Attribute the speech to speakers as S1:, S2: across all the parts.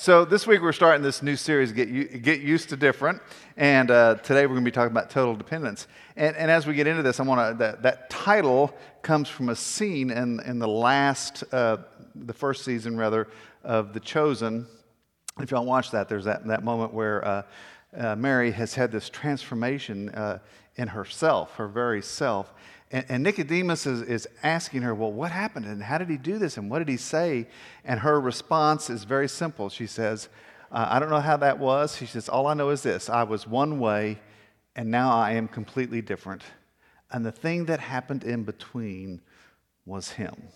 S1: So this week we're starting this new series, Get, Get Used to Different. And uh, today we're going to be talking about total dependence. And, and as we get into this, I want to, that, that title comes from a scene in, in the last, uh, the first season rather, of The Chosen. If y'all watch that, there's that, that moment where uh, uh Mary has had this transformation uh, in herself, her very self. And, and Nicodemus is, is asking her, Well, what happened? And how did he do this? And what did he say? And her response is very simple. She says, uh, I don't know how that was. She says, All I know is this I was one way, and now I am completely different. And the thing that happened in between was him.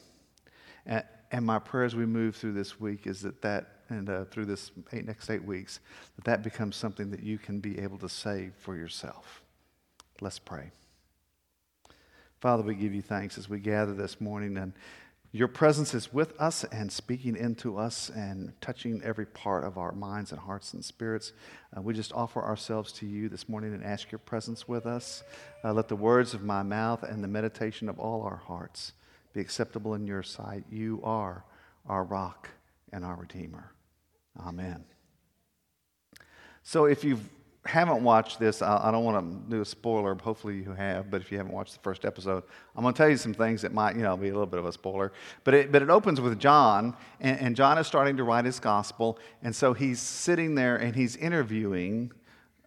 S1: And, and my prayer as we move through this week is that that, and uh, through this eight, next eight weeks, that that becomes something that you can be able to say for yourself. Let's pray. Father, we give you thanks as we gather this morning, and your presence is with us and speaking into us and touching every part of our minds and hearts and spirits. Uh, we just offer ourselves to you this morning and ask your presence with us. Uh, let the words of my mouth and the meditation of all our hearts be acceptable in your sight. You are our rock and our Redeemer. Amen. So, if you've haven't watched this, I, I don't want to do a spoiler. Hopefully you have, but if you haven't watched the first episode, I'm going to tell you some things that might, you know, be a little bit of a spoiler. But it, but it opens with John, and, and John is starting to write his gospel, and so he's sitting there and he's interviewing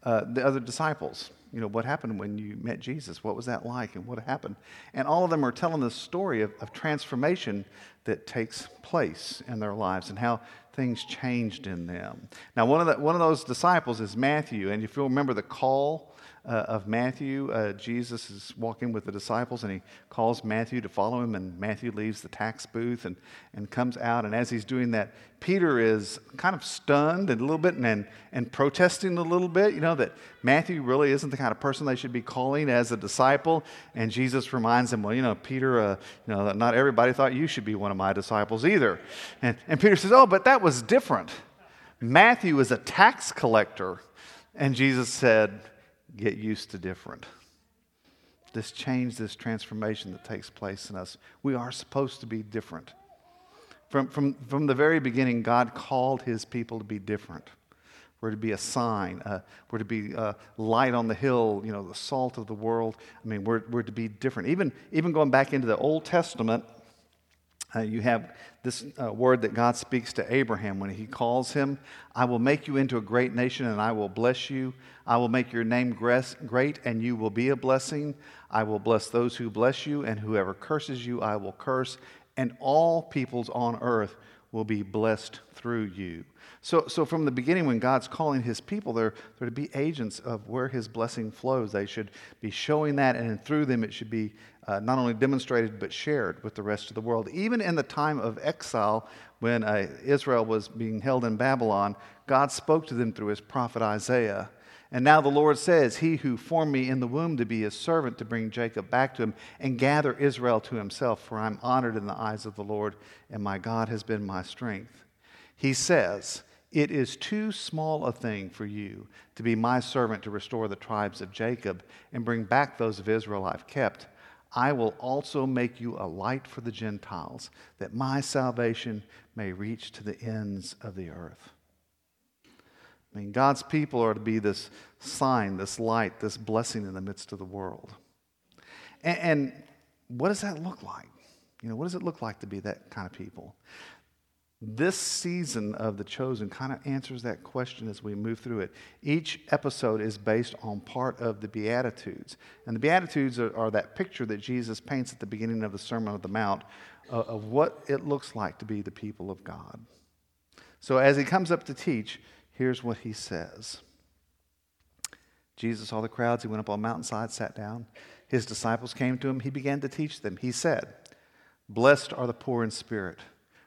S1: uh, the other disciples. You know, what happened when you met Jesus? What was that like? And what happened? And all of them are telling the story of, of transformation that takes place in their lives and how things changed in them. Now, one of, the, one of those disciples is Matthew. And if you'll remember the call uh, of Matthew, uh, Jesus is walking with the disciples and he calls Matthew to follow him. And Matthew leaves the tax booth and, and comes out. And as he's doing that, Peter is kind of stunned and a little bit and, and protesting a little bit, you know, that Matthew really isn't the kind of person they should be calling as a disciple. And Jesus reminds him, well, you know, Peter, uh, you know, not everybody thought you should be one of my disciples either. And, and Peter says, oh, but that was different. Matthew is a tax collector. And Jesus said, get used to different. This change, this transformation that takes place in us. We are supposed to be different. From, from, from the very beginning, God called his people to be different. We're to be a sign. Uh, we're to be uh, light on the hill, you know, the salt of the world. I mean, we're, we're to be different. Even, even going back into the Old Testament, uh, you have this uh, word that God speaks to Abraham when he calls him I will make you into a great nation and I will bless you. I will make your name great and you will be a blessing. I will bless those who bless you, and whoever curses you, I will curse. And all peoples on earth will be blessed through you. So, so from the beginning, when God's calling his people, they're, they're to be agents of where his blessing flows. They should be showing that, and through them, it should be uh, not only demonstrated, but shared with the rest of the world. Even in the time of exile, when uh, Israel was being held in Babylon, God spoke to them through his prophet Isaiah. And now the Lord says, He who formed me in the womb to be his servant to bring Jacob back to him and gather Israel to himself, for I'm honored in the eyes of the Lord, and my God has been my strength. He says, it is too small a thing for you to be my servant to restore the tribes of Jacob and bring back those of Israel I've kept. I will also make you a light for the Gentiles, that my salvation may reach to the ends of the earth. I mean, God's people are to be this sign, this light, this blessing in the midst of the world. And, and what does that look like? You know, what does it look like to be that kind of people? This season of The Chosen kind of answers that question as we move through it. Each episode is based on part of the Beatitudes. And the Beatitudes are, are that picture that Jesus paints at the beginning of the Sermon on the Mount of, of what it looks like to be the people of God. So as he comes up to teach, here's what he says Jesus saw the crowds. He went up on a mountainside, sat down. His disciples came to him. He began to teach them. He said, Blessed are the poor in spirit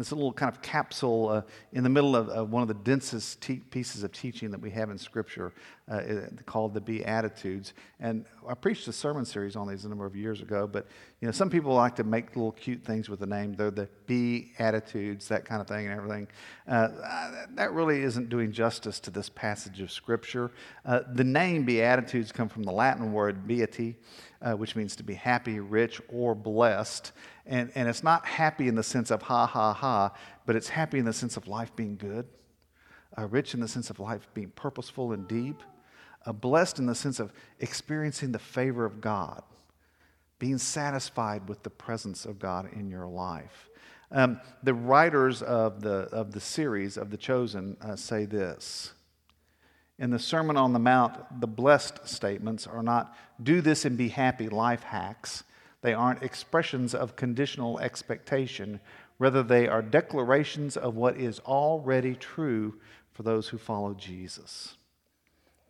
S1: This little kind of capsule uh, in the middle of uh, one of the densest te- pieces of teaching that we have in Scripture uh, called the Beatitudes. And I preached a sermon series on these a number of years ago, but you know, some people like to make little cute things with the name. They're the Beatitudes, that kind of thing and everything. Uh, that really isn't doing justice to this passage of Scripture. Uh, the name Beatitudes come from the Latin word beati, uh, which means to be happy, rich, or blessed. And, and it's not happy in the sense of ha, ha, ha, but it's happy in the sense of life being good, uh, rich in the sense of life being purposeful and deep, uh, blessed in the sense of experiencing the favor of God, being satisfied with the presence of God in your life. Um, the writers of the, of the series of The Chosen uh, say this. In the Sermon on the Mount, the blessed statements are not do this and be happy life hacks. They aren't expressions of conditional expectation. Rather, they are declarations of what is already true for those who follow Jesus.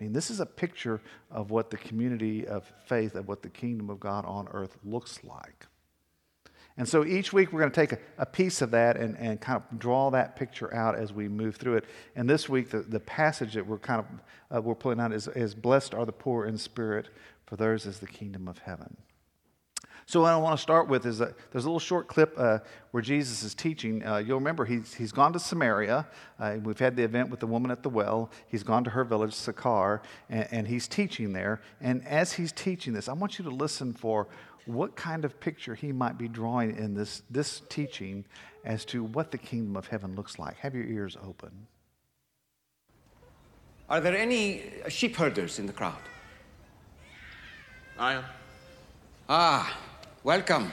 S1: I mean, this is a picture of what the community of faith, of what the kingdom of God on earth looks like. And so each week we're going to take a, a, piece of that and, and kind of draw that picture out as we move through it. And this week, the, the passage that we're kind of uh, we're pulling out is, is Blessed are the poor in spirit, for theirs is the kingdom of heaven. So, what I want to start with is that there's a little short clip uh, where Jesus is teaching. Uh, you'll remember he's, he's gone to Samaria. Uh, we've had the event with the woman at the well. He's gone to her village, Sychar, and, and he's teaching there. And as he's teaching this, I want you to listen for what kind of picture he might be drawing in this, this teaching as to what the kingdom of heaven looks like. Have your ears open.
S2: Are there any sheep herders in the crowd?
S3: I am.
S2: Ah, Welcome.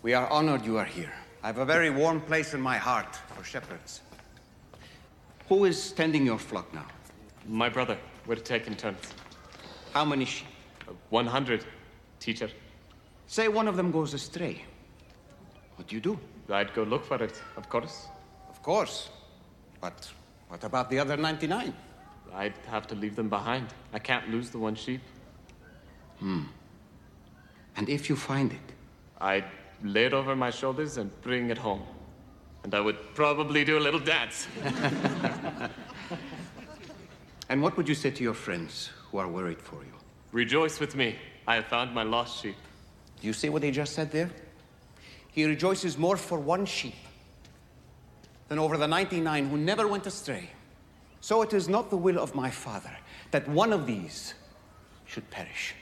S2: We are honored you are here. I have a very warm place in my heart for shepherds. Who is tending your flock now?
S3: My brother. We're taking turns.
S2: How many sheep?
S3: Uh, 100, teacher.
S2: Say one of them goes astray. What do you do?
S3: I'd go look for it, of course.
S2: Of course. But what about the other 99?
S3: I'd have to leave them behind. I can't lose the one sheep.
S2: Hmm. And if you find it?
S3: I'd lay it over my shoulders and bring it home. And I would probably do a little dance.
S2: and what would you say to your friends who are worried for you?
S3: Rejoice with me. I have found my lost sheep.
S2: Do you see what he just said there? He rejoices more for one sheep than over the 99 who never went astray. So it is not the will of my Father that one of these should perish.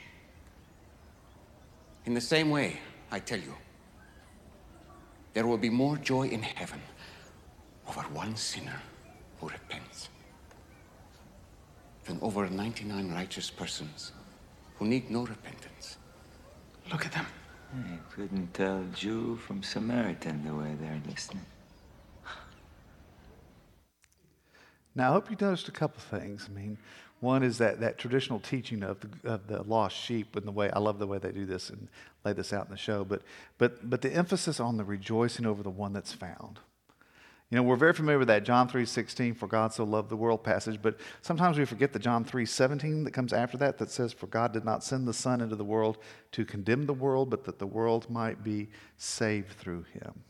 S2: In the same way, I tell you, there will be more joy in heaven over one sinner who repents than over 99 righteous persons who need no repentance. Look at them.
S4: I couldn't tell Jew from Samaritan the way they're listening.
S1: Now, I hope you noticed a couple things. I mean, one is that, that traditional teaching of the, of the lost sheep and the way, I love the way they do this and lay this out in the show, but, but, but the emphasis on the rejoicing over the one that's found. You know, we're very familiar with that John 3:16 for God so loved the world passage, but sometimes we forget the John 3:17 that comes after that that says for God did not send the son into the world to condemn the world, but that the world might be saved through him.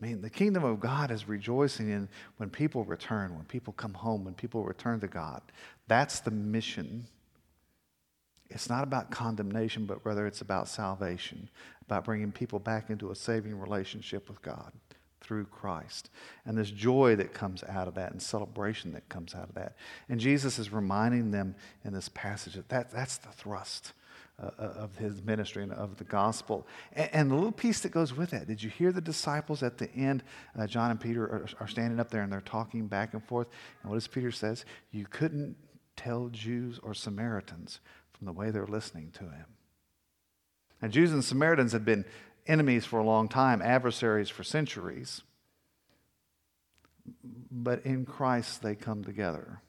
S1: I mean, the kingdom of God is rejoicing in when people return, when people come home, when people return to God. That's the mission. It's not about condemnation, but rather it's about salvation, about bringing people back into a saving relationship with God through Christ. And this joy that comes out of that and celebration that comes out of that. And Jesus is reminding them in this passage that, that that's the thrust uh, uh, of his ministry and of the gospel. And, and, the little piece that goes with that, did you hear the disciples at the end? Uh, John and Peter are, are, standing up there and they're talking back and forth. And what does Peter says? You couldn't tell Jews or Samaritans from the way they're listening to him. Now, Jews and Samaritans had been enemies for a long time, adversaries for centuries. But in Christ, they come together.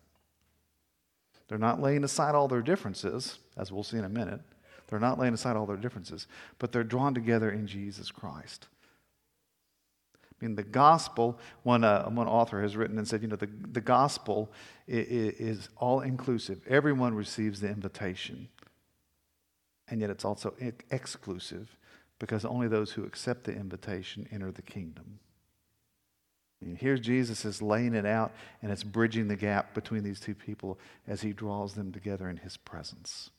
S1: They're not laying aside all their differences, as we'll see in a minute. They're not laying aside all their differences, but they're drawn together in Jesus Christ. I mean, the gospel, one, uh, one author has written and said, you know, the, the gospel is, is all inclusive. Everyone receives the invitation. And yet it's also exclusive because only those who accept the invitation enter the kingdom. And here's Jesus is laying it out, and it's bridging the gap between these two people as he draws them together in his presence.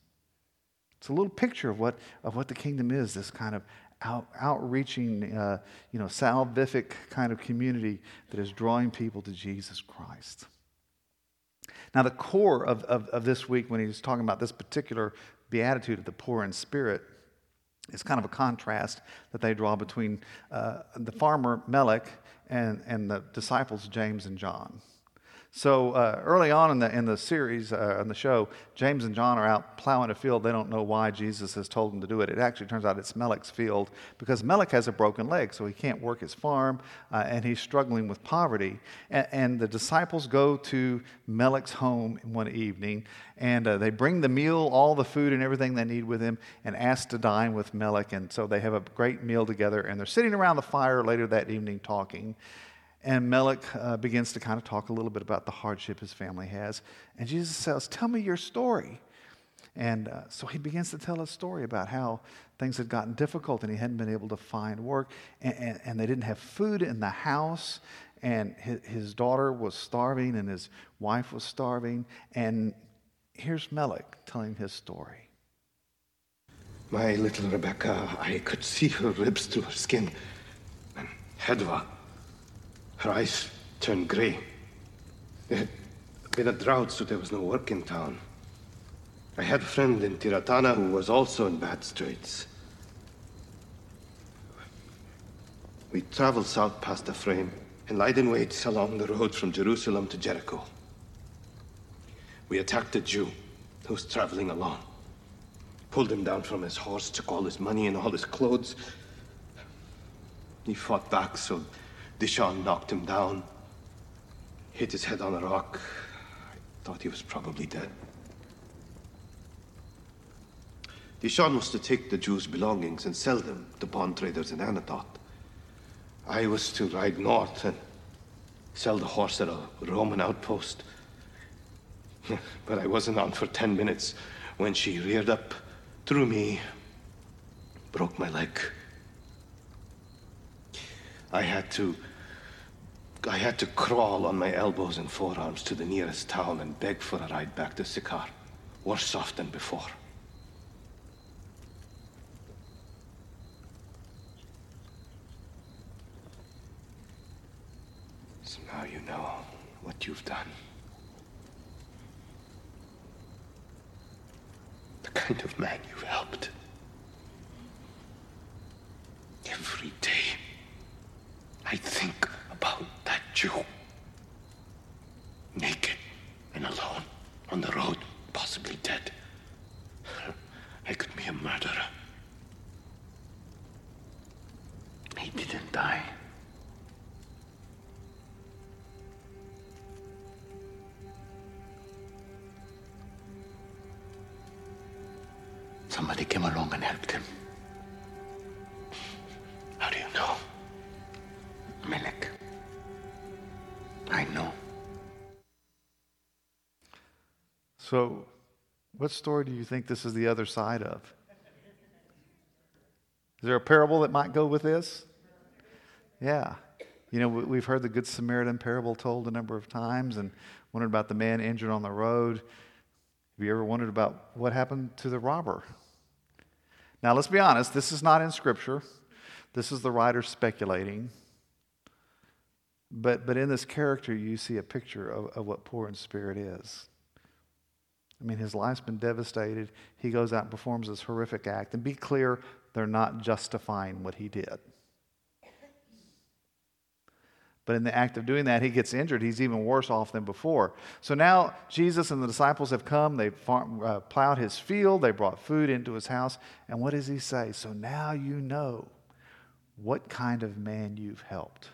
S1: It's a little picture of what, of what the kingdom is this kind of out, outreaching, uh, you know, salvific kind of community that is drawing people to Jesus Christ. Now, the core of, of, of this week, when he's talking about this particular beatitude of the poor in spirit, is kind of a contrast that they draw between uh, the farmer Melech and, and the disciples James and John. So uh, early on in the, in the series, uh, in the show, James and John are out plowing a field. They don't know why Jesus has told them to do it. It actually turns out it's Melech's field because Melech has a broken leg, so he can't work his farm, uh, and he's struggling with poverty. And, and, the disciples go to Melech's home one evening, and uh, they bring the meal, all the food and everything they need with him, and ask to dine with Melech. And so they have a great meal together, and they're sitting around the fire later that evening talking. And Melech uh, begins to kind of talk a little bit about the hardship his family has. And Jesus says, Tell me your story. And uh, so he begins to tell a story about how things had gotten difficult and he hadn't been able to find work. And, and, and they didn't have food in the house. And his, his, daughter was starving and his wife was starving. And here's Melech telling his story.
S5: My little Rebecca, I could see her ribs through her skin. And her eyes turned grey. Eh, there had been a drought, so there was no work in town. I had a friend in Tiratana who was also in bad straits. We traveled south past Ephraim and lied in wait along the road from Jerusalem to Jericho. We attacked a Jew who was traveling alone. Pulled him down from his horse, took all his money and all his clothes. He fought back, so Dishon knocked him down, hit his head on a rock. I thought he was probably dead. Dishon was to take the Jews' belongings and sell them to bond traders in Anathoth. I was to ride north and sell the horse at a Roman outpost. but I wasn't on for ten minutes when she reared up, threw me, broke my leg. I had to I had to crawl on my elbows and forearms to the nearest town and beg for a ride back to Sychar. Worse off than before. So now you know what you've done. The kind of man you've helped. Every day, I think that
S1: So, what story do you think this is the other side of? Is there a parable that might go with this? Yeah. You know, we've heard the Good Samaritan parable told a number of times and wondered about the man injured on the road. Have you ever wondered about what happened to the robber? Now, let's be honest, this is not in Scripture. This is the writer speculating. But, but in this character, you see a picture of, of what poor in spirit is. I mean, his life's been devastated. He goes out and performs this horrific act. And be clear, they're not justifying what he did. But in the act of doing that, he gets injured. He's even worse off than before. So now Jesus and the disciples have come. Farm, uh, plowed his field. They brought food into his house. And what does he say? So now you know what kind of man you've helped.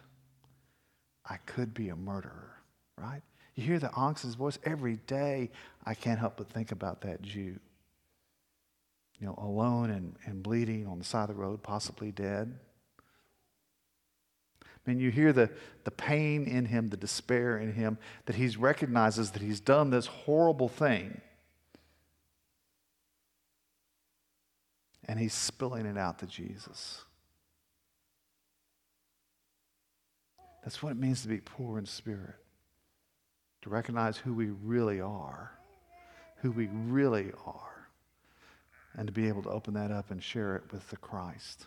S1: I could be a murderer, right? You hear the angst's voice every day. I can't help but think about that Jew. you know, alone and, and bleeding on the side of the road, possibly dead. I mean, you hear the, the pain in him, the despair in him, that he recognizes that he's done this horrible thing. And he's spilling it out to Jesus. That's what it means to be poor in spirit, to recognize who we really are, who we really are, and to be able to open that up and share it with the Christ.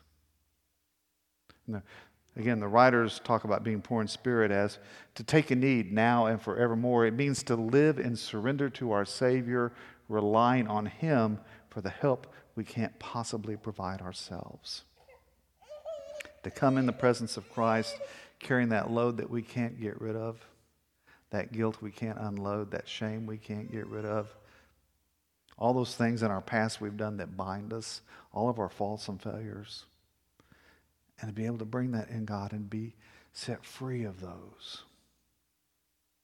S1: Again, the writers talk about being poor in spirit as to take a need now and forevermore. It means to live in surrender to our Savior, relying on Him for the help we can't possibly provide ourselves. To come in the presence of Christ carrying that load that we can't get rid of, that guilt we can't unload, that shame we can't get rid of, all those things in our past we've done that bind us, all of our faults and failures. And to be able to bring that in God and be set free of those.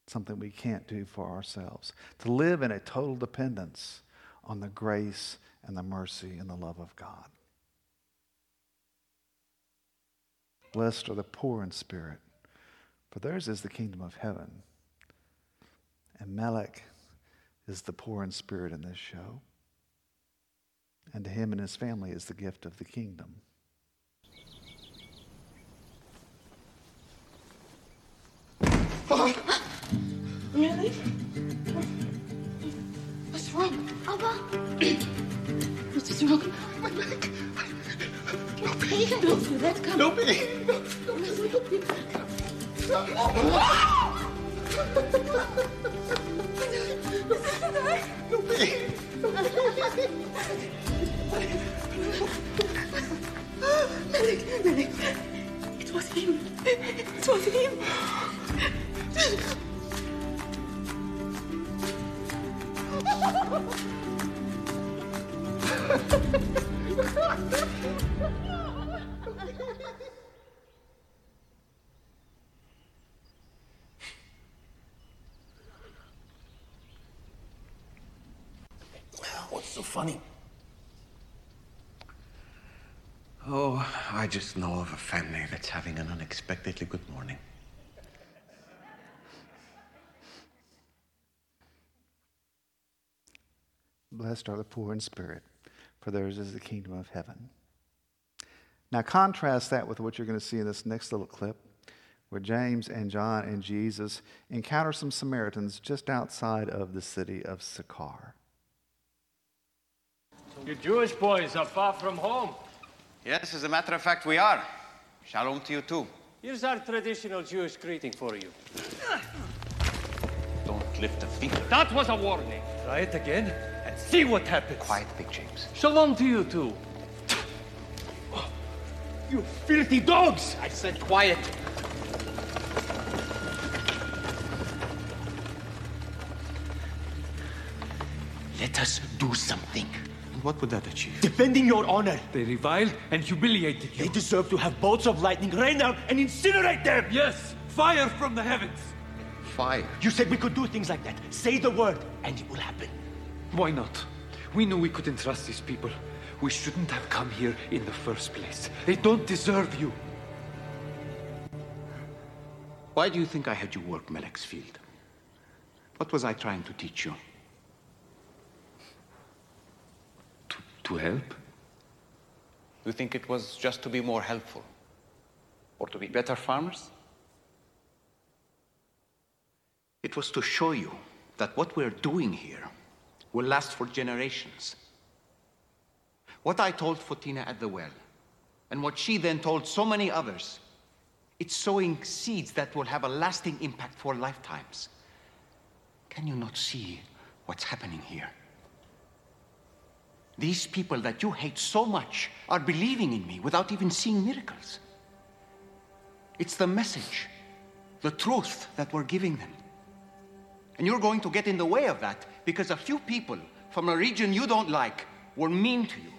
S1: Something we can't do for ourselves. To live in a total dependence on the grace and the mercy and the love of God. Blessed are the poor in spirit, for theirs is the kingdom of heaven. And Melech is the poor in spirit in this show. And to him and his family is the gift of the kingdom.
S6: Really? What's wrong?
S7: Abba,
S6: What's wrong?
S7: my back. No
S6: Don't
S7: pain.
S6: do that. Come.
S7: No pain. No, no pain. No
S6: ハハハ
S2: ハ! So funny? Oh, I just know of a family that's having an unexpectedly good morning.
S1: Blessed are the poor in spirit, for theirs is the kingdom of heaven. Now, contrast that with what you're going to see in this next little clip, where James and John and Jesus encounter some Samaritans just outside of the city of Sychar.
S8: You Jewish boys are far from home.
S2: Yes, as a matter of fact, we are. Shalom to you too.
S8: Here's our traditional Jewish greeting for you.
S2: Don't lift a finger.
S8: That was a warning. Try it again and see what happens.
S2: Quiet, Big James.
S8: Shalom to you too. You filthy dogs! I said quiet.
S2: Let us do something. And what would that achieve?
S9: Defending your honor.
S8: They reviled and humiliated you.
S9: They deserve to have bolts of lightning rain down and incinerate them.
S8: Yes, fire from the heavens.
S2: Fire.
S9: You said we could do things like that. Say the word, and it will happen.
S10: Why not? We knew we couldn't trust these people. We shouldn't have come here in the first place. They don't deserve you.
S2: Why do you think I had you work Melech's field? What was I trying to teach you?
S10: To help?
S2: You think it was just to be more helpful? Or to be better farmers? It was to show you that what we're doing here will last for generations. What I told Photina at the well, and what she then told so many others, it's sowing seeds that will have a lasting impact for lifetimes. Can you not see what's happening here? These people that you hate so much are believing in me without even seeing miracles. It's the message, the truth that we're giving them. And you're going to get in the way of that because a few people from a region you don't like were mean to you.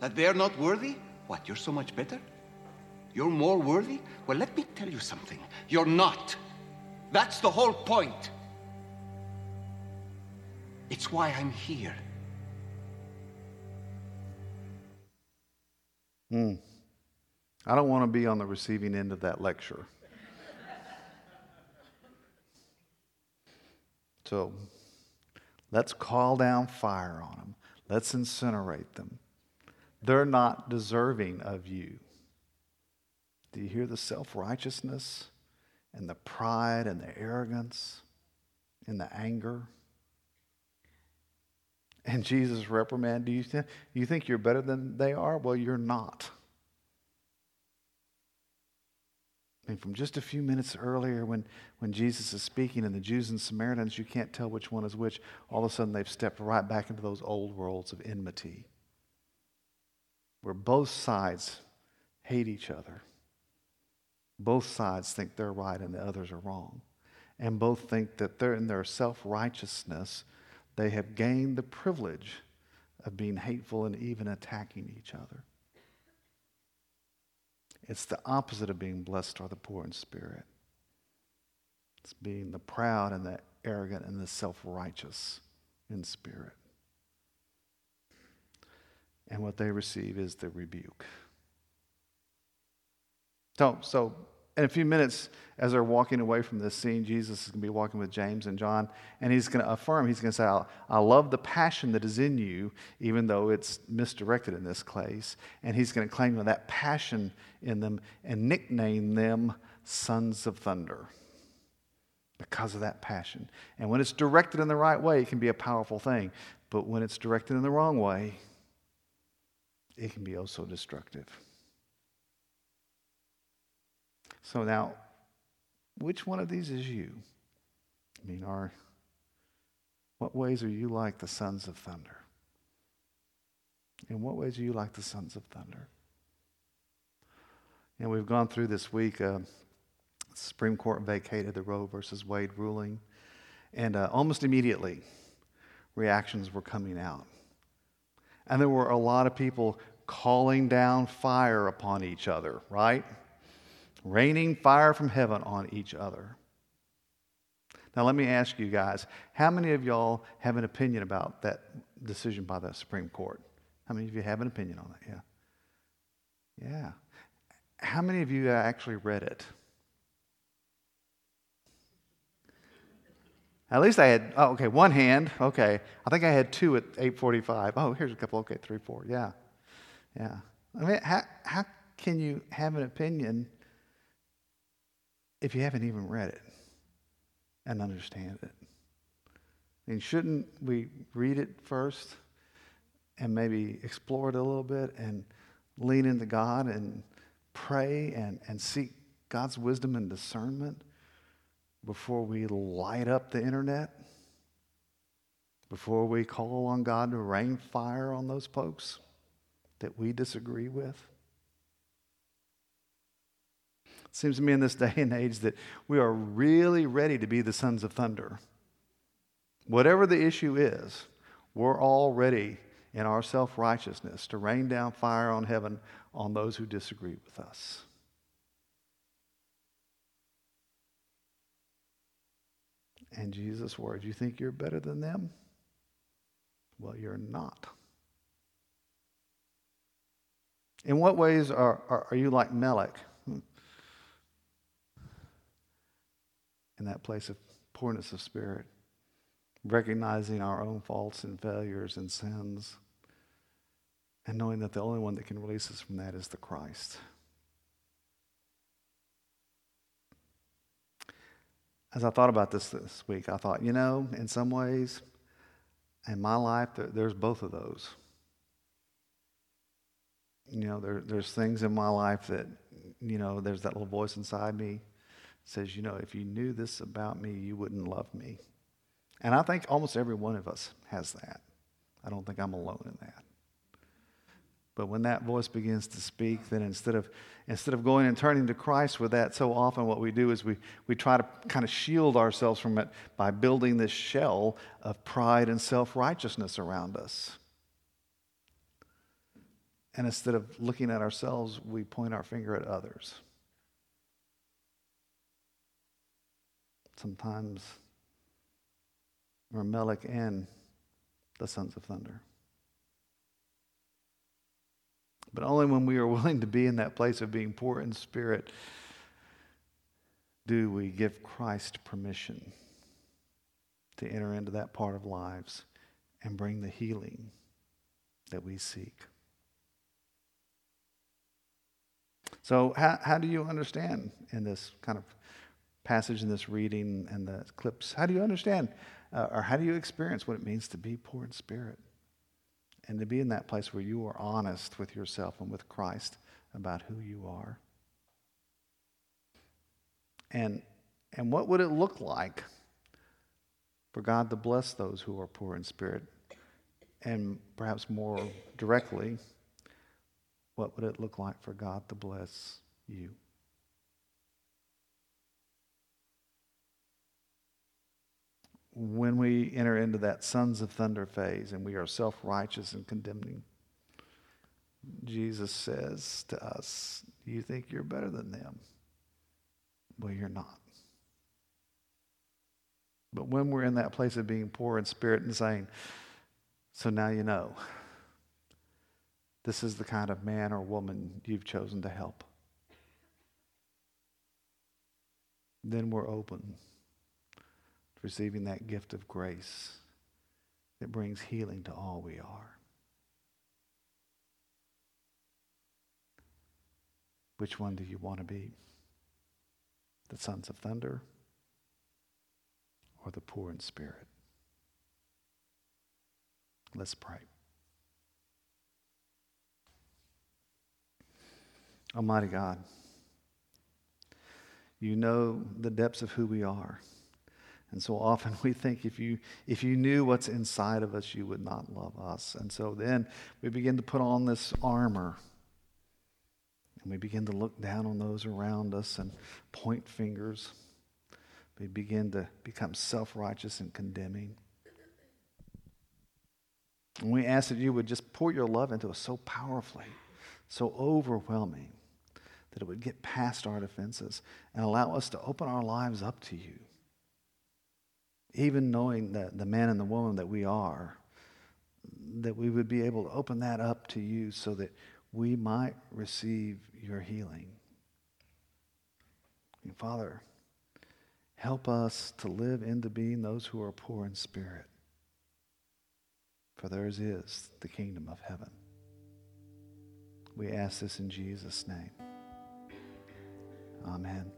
S2: That they're not worthy? What, you're so much better? You're more worthy? Well, let me tell you something. You're not. That's the whole point. It's why I'm here.
S1: Mm. I don't want to be on the receiving end of that lecture. so let's call down fire on them. Let's incinerate them. They're not deserving of you. Do you hear the self righteousness and the pride and the arrogance and the anger? And Jesus reprimand, do you, you think you're better than they are? Well, you're not. Mean, from just a few minutes earlier when, when Jesus is speaking and the Jews and Samaritans, you can't tell which one is which. All of a sudden, they've stepped right back into those old worlds of enmity where both sides hate each other. Both sides think they're right and the others are wrong. And both think that they're in their self righteousness, they have gained the privilege of being hateful and even attacking each other. It's the opposite of being blessed are the poor in spirit. It's being the proud and the arrogant and the self righteous in spirit. And what they receive is the rebuke. So, so in a few minutes, as they're walking away from this scene, Jesus is going to be walking with James and John, and he's going to affirm, he's going to say, I love the passion that is in you, even though it's misdirected in this case. And he's going to claim that passion in them and nickname them sons of thunder because of that passion. And when it's directed in the right way, it can be a powerful thing. But when it's directed in the wrong way, it can be also destructive. So now, which one of these is you? I mean, are what ways are you like the sons of thunder? In what ways are you like the sons of thunder? And we've gone through this week. Uh, Supreme Court vacated the Roe versus Wade ruling, and uh, almost immediately, reactions were coming out, and there were a lot of people calling down fire upon each other. Right? Raining fire from heaven on each other. Now, let me ask you guys how many of y'all have an opinion about that decision by the Supreme Court? How many of you have an opinion on that? Yeah. Yeah. How many of you actually read it? At least I had, oh, okay, one hand. Okay. I think I had two at 845. Oh, here's a couple. Okay, three, four. Yeah. Yeah. I mean, how, how can you have an opinion if you haven't even read it and understand it? Mean, shouldn't we read it first and maybe explore it a little bit and lean into God and pray and, and seek God's wisdom and discernment before we light up the internet? Before we call on God to rain fire on those folks that we disagree with? It seems to me in this day and age that we are really ready to be the sons of thunder. Whatever the issue is, we're all ready in our self righteousness to rain down fire on heaven on those who disagree with us. And Jesus' words, you think you're better than them? Well, you're not. In what ways are, are, are you like Melech? In that place of poorness of spirit, recognizing our own faults and failures and sins, and knowing that the only one that can release us from that is the Christ. As I thought about this this week, I thought, you know, in some ways, in my life, there's both of those. You know, there, there's things in my life that, you know, there's that little voice inside me says, you know, if you knew this about me, you wouldn't love me. And I think almost every one of us has that. I don't think I'm alone in that. But when that voice begins to speak, then instead of, instead of going and turning to Christ with that, so often what we do is we, we try to kind of shield ourselves from it by building this shell of pride and self righteousness around us. And instead of looking at ourselves, we point our finger at others. Sometimes Ramelech and the sons of thunder. But only when we are willing to be in that place of being poor in spirit do we give Christ permission to enter into that part of lives and bring the healing that we seek. So, how, how do you understand in this kind of passage in this reading and the clips? How do you understand uh, or how do you experience what it means to be poor in spirit and to be in that place where you are honest with yourself and with Christ about who you are? And, and what would it look like for God to bless those who are poor in spirit? And perhaps more directly, what would it look like for God to bless you? When we enter into that sons of thunder phase and we are self righteous and condemning, Jesus says to us, You think you're better than them? Well, you're not. But when we're in that place of being poor in spirit and saying, So now you know, this is the kind of man or woman you've chosen to help, then we're open receiving that gift of grace that brings healing to all we are. Which one do you want to be? The sons of thunder or the poor in spirit? Let's pray. Almighty God, you know the depths of who we are. And so often we think if you, if you knew what's inside of us, you would not love us. And so then we begin to put on this armor. And we begin to look down on those around us and point fingers. We begin to become self righteous and condemning. And we ask that you would just pour your love into us so powerfully, so overwhelming, that it would get past our defenses and allow us to open our lives up to you. Even knowing that the man and the woman that we are, that we would be able to open that up to you so that we might receive your healing. And Father, help us to live into being those who are poor in spirit. For theirs is the kingdom of heaven. We ask this in Jesus' name. Amen.